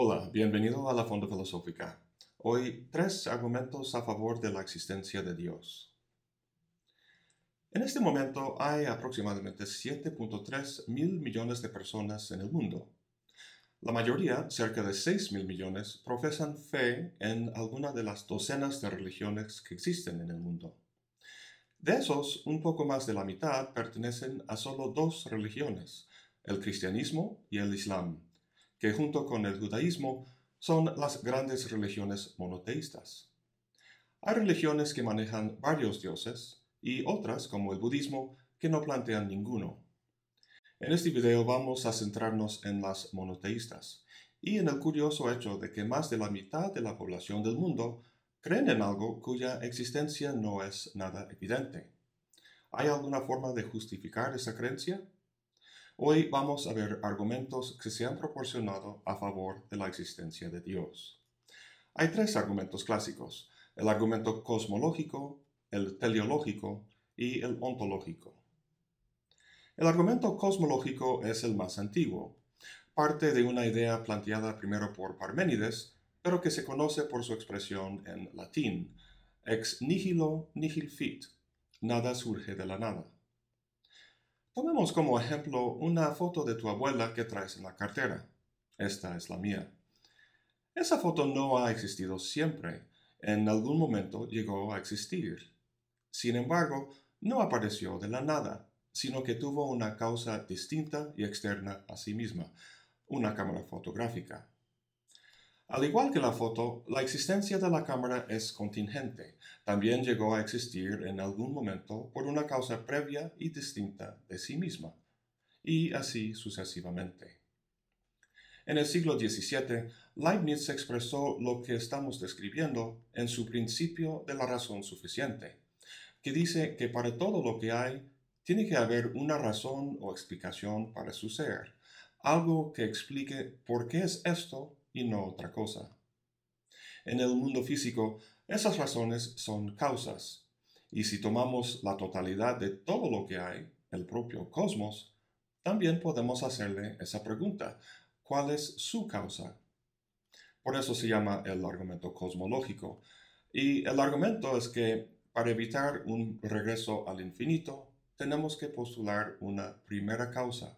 Hola, bienvenido a la Fonda Filosófica. Hoy tres argumentos a favor de la existencia de Dios. En este momento hay aproximadamente 7.3 mil millones de personas en el mundo. La mayoría, cerca de 6 mil millones, profesan fe en alguna de las docenas de religiones que existen en el mundo. De esos, un poco más de la mitad pertenecen a solo dos religiones, el cristianismo y el islam, que junto con el judaísmo son las grandes religiones monoteístas. Hay religiones que manejan varios dioses y otras, como el budismo, que no plantean ninguno. En este video vamos a centrarnos en las monoteístas y en el curioso hecho de que más de la mitad de la población del mundo creen en algo cuya existencia no es nada evidente. ¿Hay alguna forma de justificar esa creencia? Hoy vamos a ver argumentos que se han proporcionado a favor de la existencia de Dios. Hay tres argumentos clásicos, el argumento cosmológico, el teleológico y el ontológico. El argumento cosmológico es el más antiguo. Parte de una idea planteada primero por Parménides, pero que se conoce por su expresión en latín, ex nihilo nihil fit, nada surge de la nada. Tomemos como ejemplo una foto de tu abuela que traes en la cartera. Esta es la mía. Esa foto no ha existido siempre. En algún momento llegó a existir. Sin embargo, no apareció de la nada sino que tuvo una causa distinta y externa a sí misma, una cámara fotográfica. Al igual que la foto, la existencia de la cámara es contingente. También llegó a existir en algún momento por una causa previa y distinta de sí misma, y así sucesivamente. En el siglo XVII, Leibniz expresó lo que estamos describiendo en su principio de la razón suficiente, que dice que para todo lo que hay tiene que haber una razón o explicación para su ser, algo que explique por qué es esto y no otra cosa. En el mundo físico, esas razones son causas, y si tomamos la totalidad de todo lo que hay, el propio cosmos, también podemos hacerle esa pregunta, ¿cuál es su causa? Por eso se llama el argumento cosmológico. Y el argumento es que para evitar un regreso al infinito, tenemos que postular una primera causa.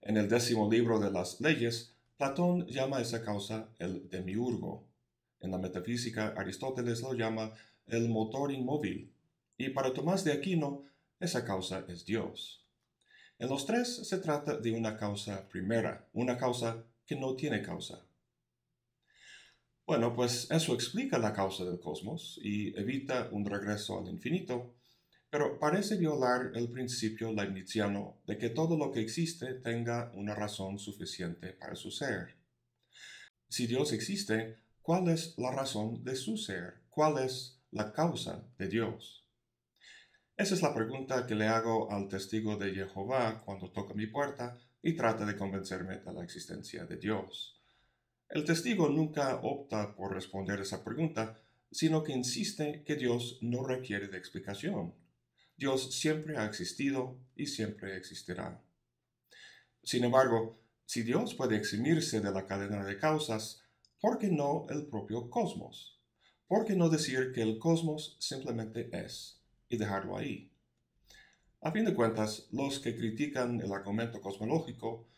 En el décimo libro de las leyes, Platón llama esa causa el demiurgo. En la metafísica, Aristóteles lo llama el motor inmóvil. Y para Tomás de Aquino, esa causa es Dios. En los tres se trata de una causa primera, una causa que no tiene causa. Bueno, pues eso explica la causa del cosmos y evita un regreso al infinito, pero parece violar el principio leibniziano de que todo lo que existe tenga una razón suficiente para su ser. Si Dios existe, ¿cuál es la razón de su ser? ¿Cuál es la causa de Dios? Esa es la pregunta que le hago al testigo de Jehová cuando toca mi puerta y trata de convencerme de la existencia de Dios. El testigo nunca opta por responder esa pregunta, sino que insiste que Dios no requiere de explicación Dios siempre ha existido y siempre existirá. Sin embargo, si Dios puede eximirse de la cadena de causas, ¿por qué no el propio cosmos? ¿Por qué no decir que el cosmos simplemente es y dejarlo ahí? A fin de cuentas, los que critican el argumento cosmológico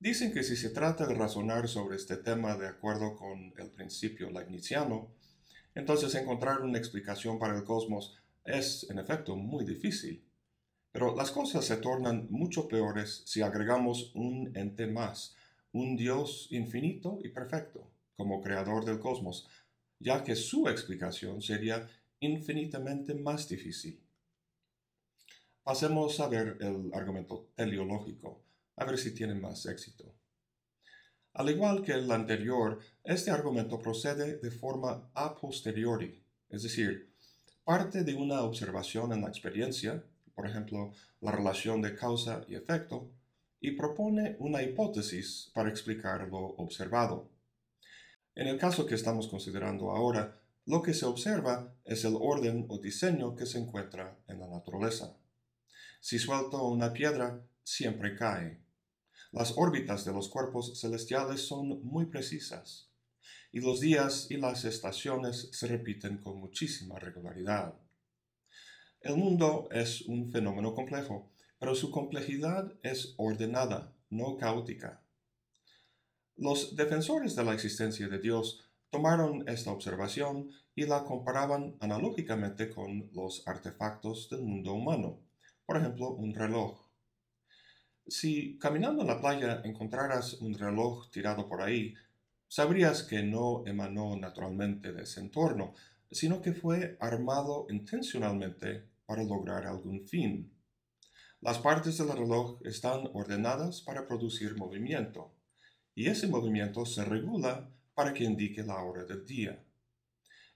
dicen que si se trata de razonar sobre este tema de acuerdo con el principio leibniziano, entonces encontrar una explicación para el cosmos es, en efecto, muy difícil. Pero las cosas se tornan mucho peores si agregamos un ente más, un Dios infinito y perfecto, como creador del cosmos, ya que su explicación sería infinitamente más difícil. Pasemos a ver el argumento teleológico, a ver si tiene más éxito. Al igual que el anterior, este argumento procede de forma a posteriori, es decir, parte de una observación en la experiencia, por ejemplo, la relación de causa y efecto, y propone una hipótesis para explicar lo observado. En el caso que estamos considerando ahora, lo que se observa es el orden o diseño que se encuentra en la naturaleza. Si suelto una piedra, siempre cae. Las órbitas de los cuerpos celestiales son muy precisas, y los días y las estaciones se repiten con muchísima regularidad. El mundo es un fenómeno complejo, pero su complejidad es ordenada, no caótica. Los defensores de la existencia de Dios tomaron esta observación y la comparaban analógicamente con los artefactos del mundo humano, por ejemplo, un reloj. Si caminando en la playa encontraras un reloj tirado por ahí, sabrías que no emanó naturalmente de ese entorno, sino que fue armado intencionalmente para lograr algún fin. Las partes del reloj están ordenadas para producir movimiento, y ese movimiento se regula para que indique la hora del día.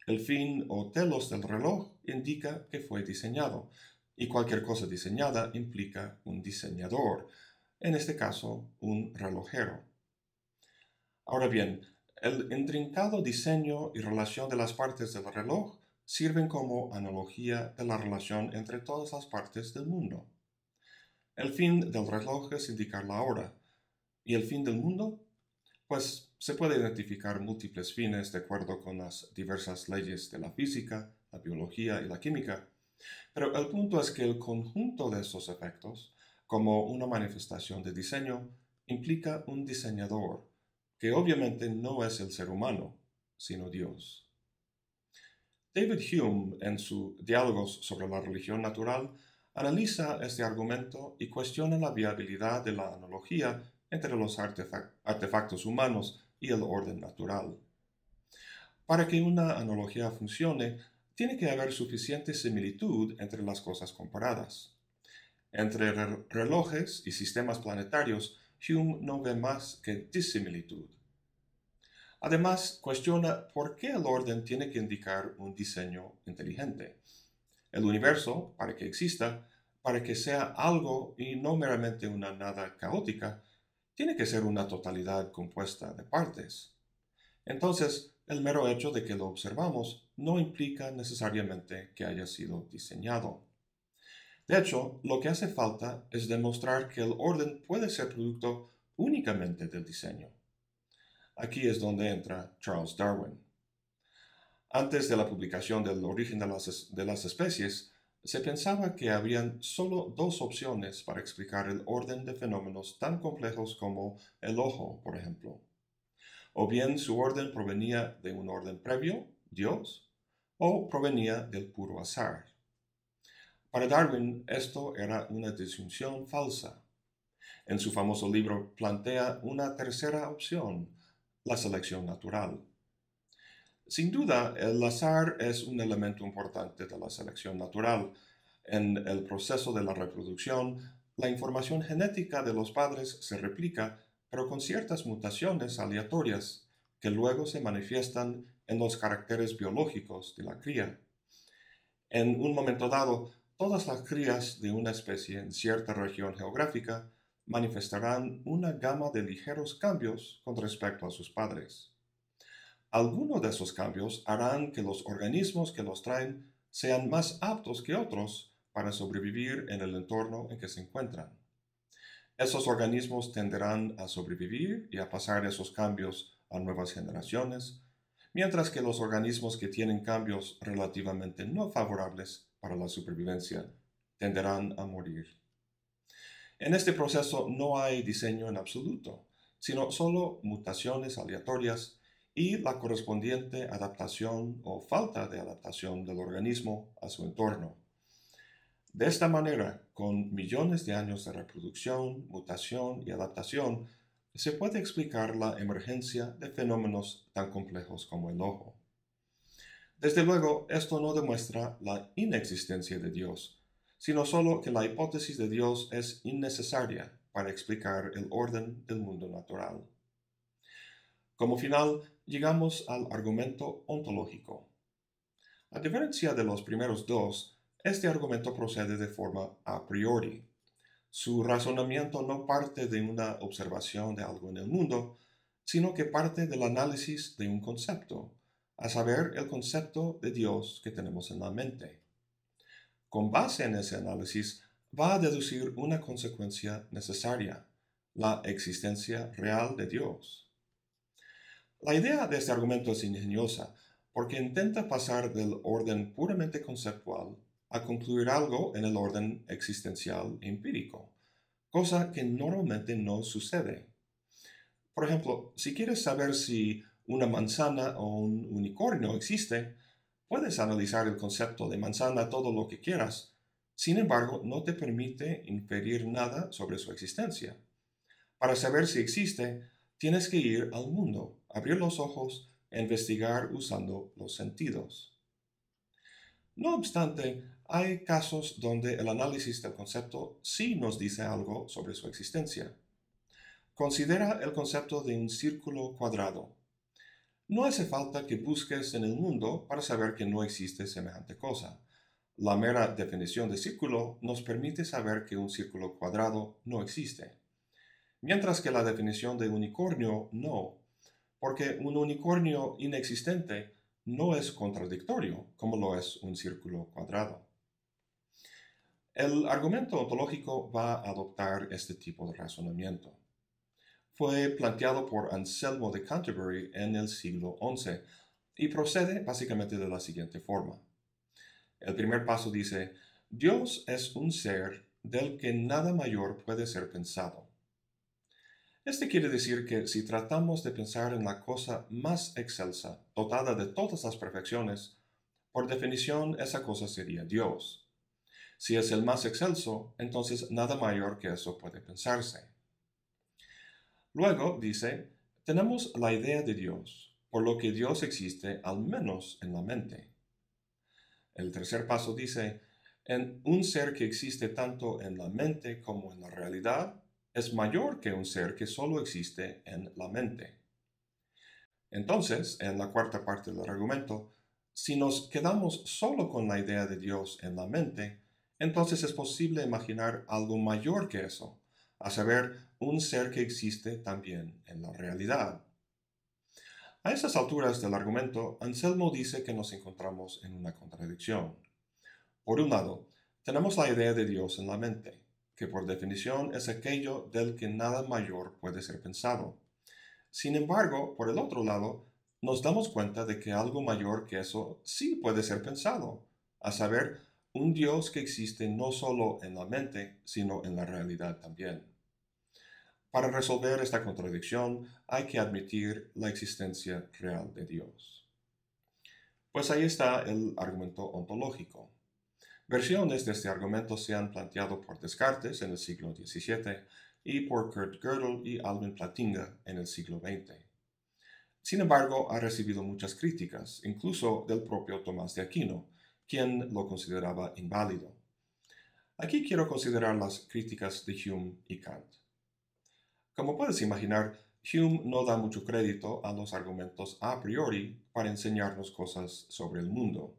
El fin o telos del reloj indica que fue diseñado, y cualquier cosa diseñada implica un diseñador, en este caso un relojero. Ahora bien, el intrincado diseño y relación de las partes del reloj sirven como analogía de la relación entre todas las partes del mundo. El fin del reloj es indicar la hora, y el fin del mundo, pues se puede identificar múltiples fines de acuerdo con las diversas leyes de la física, la biología y la química, pero el punto es que el conjunto de esos efectos, como una manifestación de diseño, implica un diseñador, que obviamente no es el ser humano, sino Dios. David Hume, en su Diálogos sobre la religión natural, analiza este argumento y cuestiona la viabilidad de la analogía entre los artefactos humanos y el orden natural. Para que una analogía funcione, tiene que haber suficiente similitud entre las cosas comparadas. Entre relojes y sistemas planetarios, Hume no ve más que disimilitud. Además, cuestiona por qué el orden tiene que indicar un diseño inteligente. El universo, para que exista, para que sea algo y no meramente una nada caótica, tiene que ser una totalidad compuesta de partes. Entonces, el mero hecho de que lo observamos no implica necesariamente que haya sido diseñado. De hecho, lo que hace falta es demostrar que el orden puede ser producto únicamente del diseño. Aquí es donde entra Charles Darwin. Antes de la publicación del origen de las, especies, se pensaba que habían solo dos opciones para explicar el orden de fenómenos tan complejos como el ojo, por ejemplo o bien su orden provenía de un orden previo, Dios, o provenía del puro azar. Para Darwin esto era una disyunción falsa. En su famoso libro plantea una tercera opción, la selección natural. Sin duda, el azar es un elemento importante de la selección natural. En el proceso de la reproducción, la información genética de los padres se replica pero con ciertas mutaciones aleatorias que luego se manifiestan en los caracteres biológicos de la cría. En un momento dado, todas las crías de una especie en cierta región geográfica manifestarán una gama de ligeros cambios con respecto a sus padres. Algunos de esos cambios harán que los organismos que los traen sean más aptos que otros para sobrevivir en el entorno en que se encuentran. Esos organismos tenderán a sobrevivir y a pasar esos cambios a nuevas generaciones, mientras que los organismos que tienen cambios relativamente no favorables para la supervivencia tenderán a morir. En este proceso no hay diseño en absoluto, sino solo mutaciones aleatorias y la correspondiente adaptación o falta de adaptación del organismo a su entorno. De esta manera, con millones de años de reproducción, mutación y adaptación, se puede explicar la emergencia de fenómenos tan complejos como el ojo. Desde luego, esto no demuestra la inexistencia de Dios, sino solo que la hipótesis de Dios es innecesaria para explicar el orden del mundo natural. Como final, llegamos al argumento ontológico. A diferencia de los primeros dos, este argumento procede de forma a priori. Su razonamiento no parte de una observación de algo en el mundo, sino que parte del análisis de un concepto, a saber, el concepto de Dios que tenemos en la mente. Con base en ese análisis, va a deducir una consecuencia necesaria, la existencia real de Dios. La idea de este argumento es ingeniosa porque intenta pasar del orden puramente conceptual a concluir algo en el orden existencial empírico, cosa que normalmente no sucede. Por ejemplo, si quieres saber si una manzana o un unicornio existe, puedes analizar el concepto de manzana todo lo que quieras, sin embargo, no te permite inferir nada sobre su existencia. Para saber si existe, tienes que ir al mundo, abrir los ojos e investigar usando los sentidos. No obstante, hay casos donde el análisis del concepto sí nos dice algo sobre su existencia. Considera el concepto de un círculo cuadrado. No hace falta que busques en el mundo para saber que no existe semejante cosa. La mera definición de círculo nos permite saber que un círculo cuadrado no existe. Mientras que la definición de unicornio no, porque un unicornio inexistente no es contradictorio como lo es un círculo cuadrado. El argumento ontológico va a adoptar este tipo de razonamiento. Fue planteado por Anselmo de Canterbury en el siglo XI y procede básicamente de la siguiente forma. El primer paso dice, Dios es un ser del que nada mayor puede ser pensado. Este quiere decir que si tratamos de pensar en la cosa más excelsa, dotada de todas las perfecciones, por definición esa cosa sería Dios. Si es el más excelso, entonces nada mayor que eso puede pensarse. Luego dice, tenemos la idea de Dios, por lo que Dios existe al menos en la mente. El tercer paso dice, en un ser que existe tanto en la mente como en la realidad, es mayor que un ser que solo existe en la mente. Entonces, en la cuarta parte del argumento, si nos quedamos solo con la idea de Dios en la mente, entonces es posible imaginar algo mayor que eso, a saber, un ser que existe también en la realidad. A estas alturas del argumento, Anselmo dice que nos encontramos en una contradicción. Por un lado, tenemos la idea de Dios en la mente, que por definición es aquello del que nada mayor puede ser pensado. Sin embargo, por el otro lado, nos damos cuenta de que algo mayor que eso sí puede ser pensado, a saber, un Dios que existe no solo en la mente, sino en la realidad también. Para resolver esta contradicción hay que admitir la existencia real de Dios. Pues ahí está el argumento ontológico. Versiones de este argumento se han planteado por Descartes en el siglo XVII y por Kurt Gödel y Alvin Plantinga en el siglo XX. Sin embargo, ha recibido muchas críticas, incluso del propio Tomás de Aquino, quien lo consideraba inválido. Aquí quiero considerar las críticas de Hume y Kant. Como puedes imaginar, Hume no da mucho crédito a los argumentos a priori para enseñarnos cosas sobre el mundo.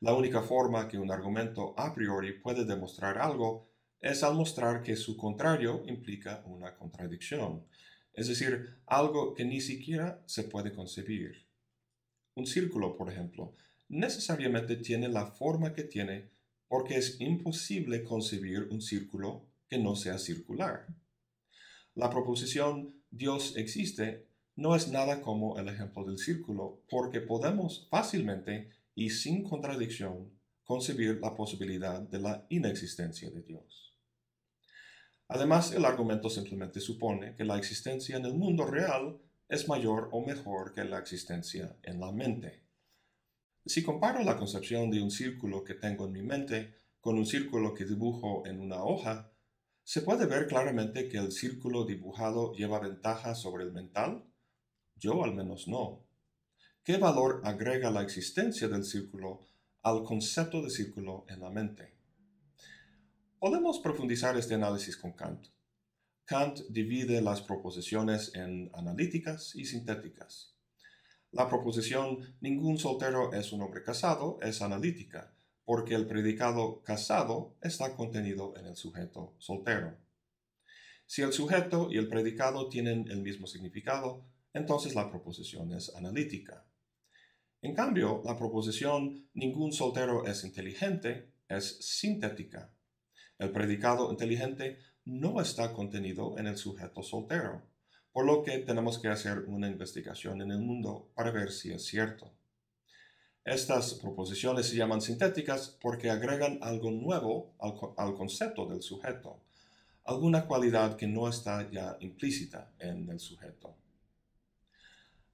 La única forma que un argumento a priori puede demostrar algo es al mostrar que su contrario implica una contradicción, es decir, algo que ni siquiera se puede concebir. Un círculo, por ejemplo, necesariamente tiene la forma que tiene porque es imposible concebir un círculo que no sea circular. La proposición Dios existe no es nada como el ejemplo del círculo, porque podemos fácilmente y sin contradicción concebir la posibilidad de la inexistencia de Dios. Además, el argumento simplemente supone que la existencia en el mundo real es mayor o mejor que la existencia en la mente. Si comparo la concepción de un círculo que tengo en mi mente con un círculo que dibujo en una hoja, ¿se puede ver claramente que el círculo dibujado lleva ventaja sobre el mental? Yo al menos no. ¿Qué valor agrega la existencia del círculo al concepto de círculo en la mente? Podemos profundizar este análisis con Kant. Kant divide las proposiciones en analíticas y sintéticas. La proposición ningún soltero es un hombre casado es analítica, porque el predicado casado está contenido en el sujeto soltero. Si el sujeto y el predicado tienen el mismo significado, entonces la proposición es analítica. En cambio, la proposición ningún soltero es inteligente es sintética. El predicado inteligente no está contenido en el sujeto soltero, por lo que tenemos que hacer una investigación en el mundo para ver si es cierto. Estas proposiciones se llaman sintéticas porque agregan algo nuevo al, concepto del sujeto, alguna cualidad que no está ya implícita en el sujeto.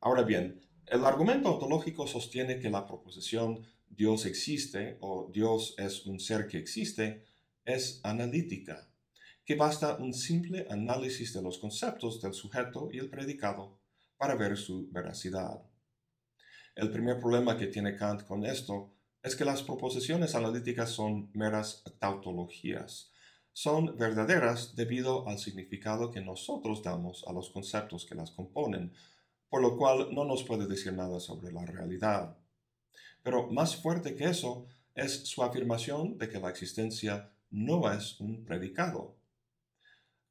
Ahora bien, el argumento ontológico sostiene que la proposición Dios existe o Dios es un ser que existe es analítica, que basta un simple análisis de los conceptos del sujeto y el predicado para ver su veracidad. El primer problema que tiene Kant con esto es que las proposiciones analíticas son meras tautologías. Son verdaderas debido al significado que nosotros damos a los conceptos que las componen, por lo cual no nos puede decir nada sobre la realidad. Pero más fuerte que eso es su afirmación de que la existencia no es un predicado.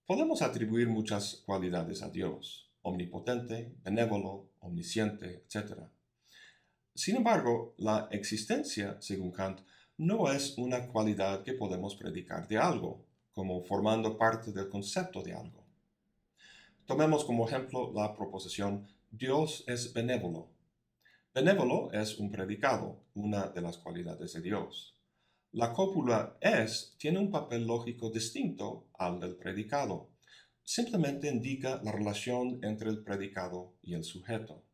Podemos atribuir muchas cualidades a Dios, omnipotente, benévolo, omnisciente, etc. Sin embargo, la existencia, según Kant, no es una cualidad que podemos predicar de algo, como formando parte del concepto de algo. Tomemos como ejemplo la proposición Dios es benévolo. Benévolo es un predicado, una de las cualidades de Dios. La cópula es tiene un papel lógico distinto al del predicado. Simplemente indica la relación entre el predicado y el sujeto.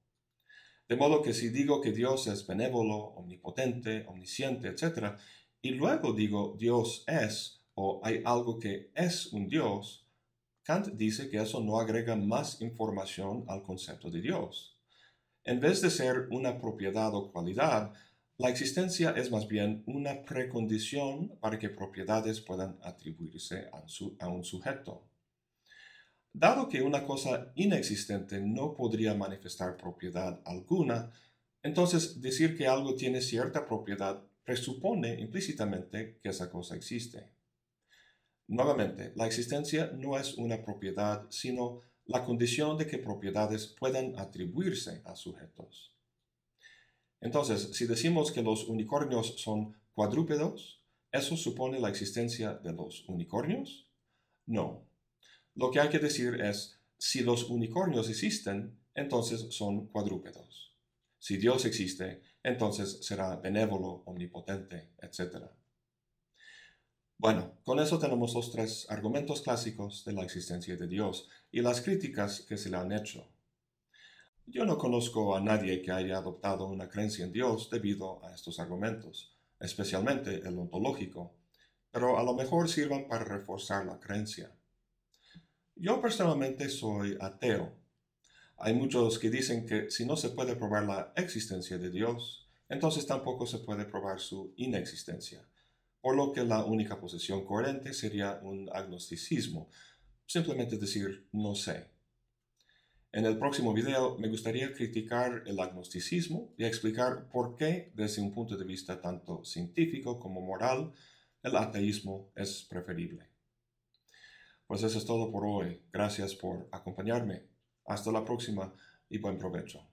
De modo que si digo que Dios es benévolo, omnipotente, omnisciente, etc., y luego digo Dios es o hay algo que es un Dios, Kant dice que eso no agrega más información al concepto de Dios. En vez de ser una propiedad o cualidad, la existencia es más bien una precondición para que propiedades puedan atribuirse a un sujeto. Dado que una cosa inexistente no podría manifestar propiedad alguna, entonces decir que algo tiene cierta propiedad presupone implícitamente que esa cosa existe. Nuevamente, la existencia no es una propiedad, sino la condición de que propiedades puedan atribuirse a sujetos. Entonces, si decimos que los unicornios son cuadrúpedos, ¿eso supone la existencia de los unicornios? No, lo que hay que decir es, si los unicornios existen, entonces son cuadrúpedos. Si Dios existe, entonces será benévolo, omnipotente, etc. Bueno, con eso tenemos los tres argumentos clásicos de la existencia de Dios y las críticas que se le han hecho. Yo no conozco a nadie que haya adoptado una creencia en Dios debido a estos argumentos, especialmente el ontológico, pero a lo mejor sirvan para reforzar la creencia. Yo personalmente soy ateo. Hay muchos que dicen que si no se puede probar la existencia de Dios, entonces tampoco se puede probar su inexistencia, por lo que la única posición coherente sería un agnosticismo, simplemente decir no sé. En el próximo video me gustaría criticar el agnosticismo y explicar por qué, desde un punto de vista tanto científico como moral, el ateísmo es preferible. Pues eso es todo por hoy. Gracias por acompañarme. Hasta la próxima y buen provecho.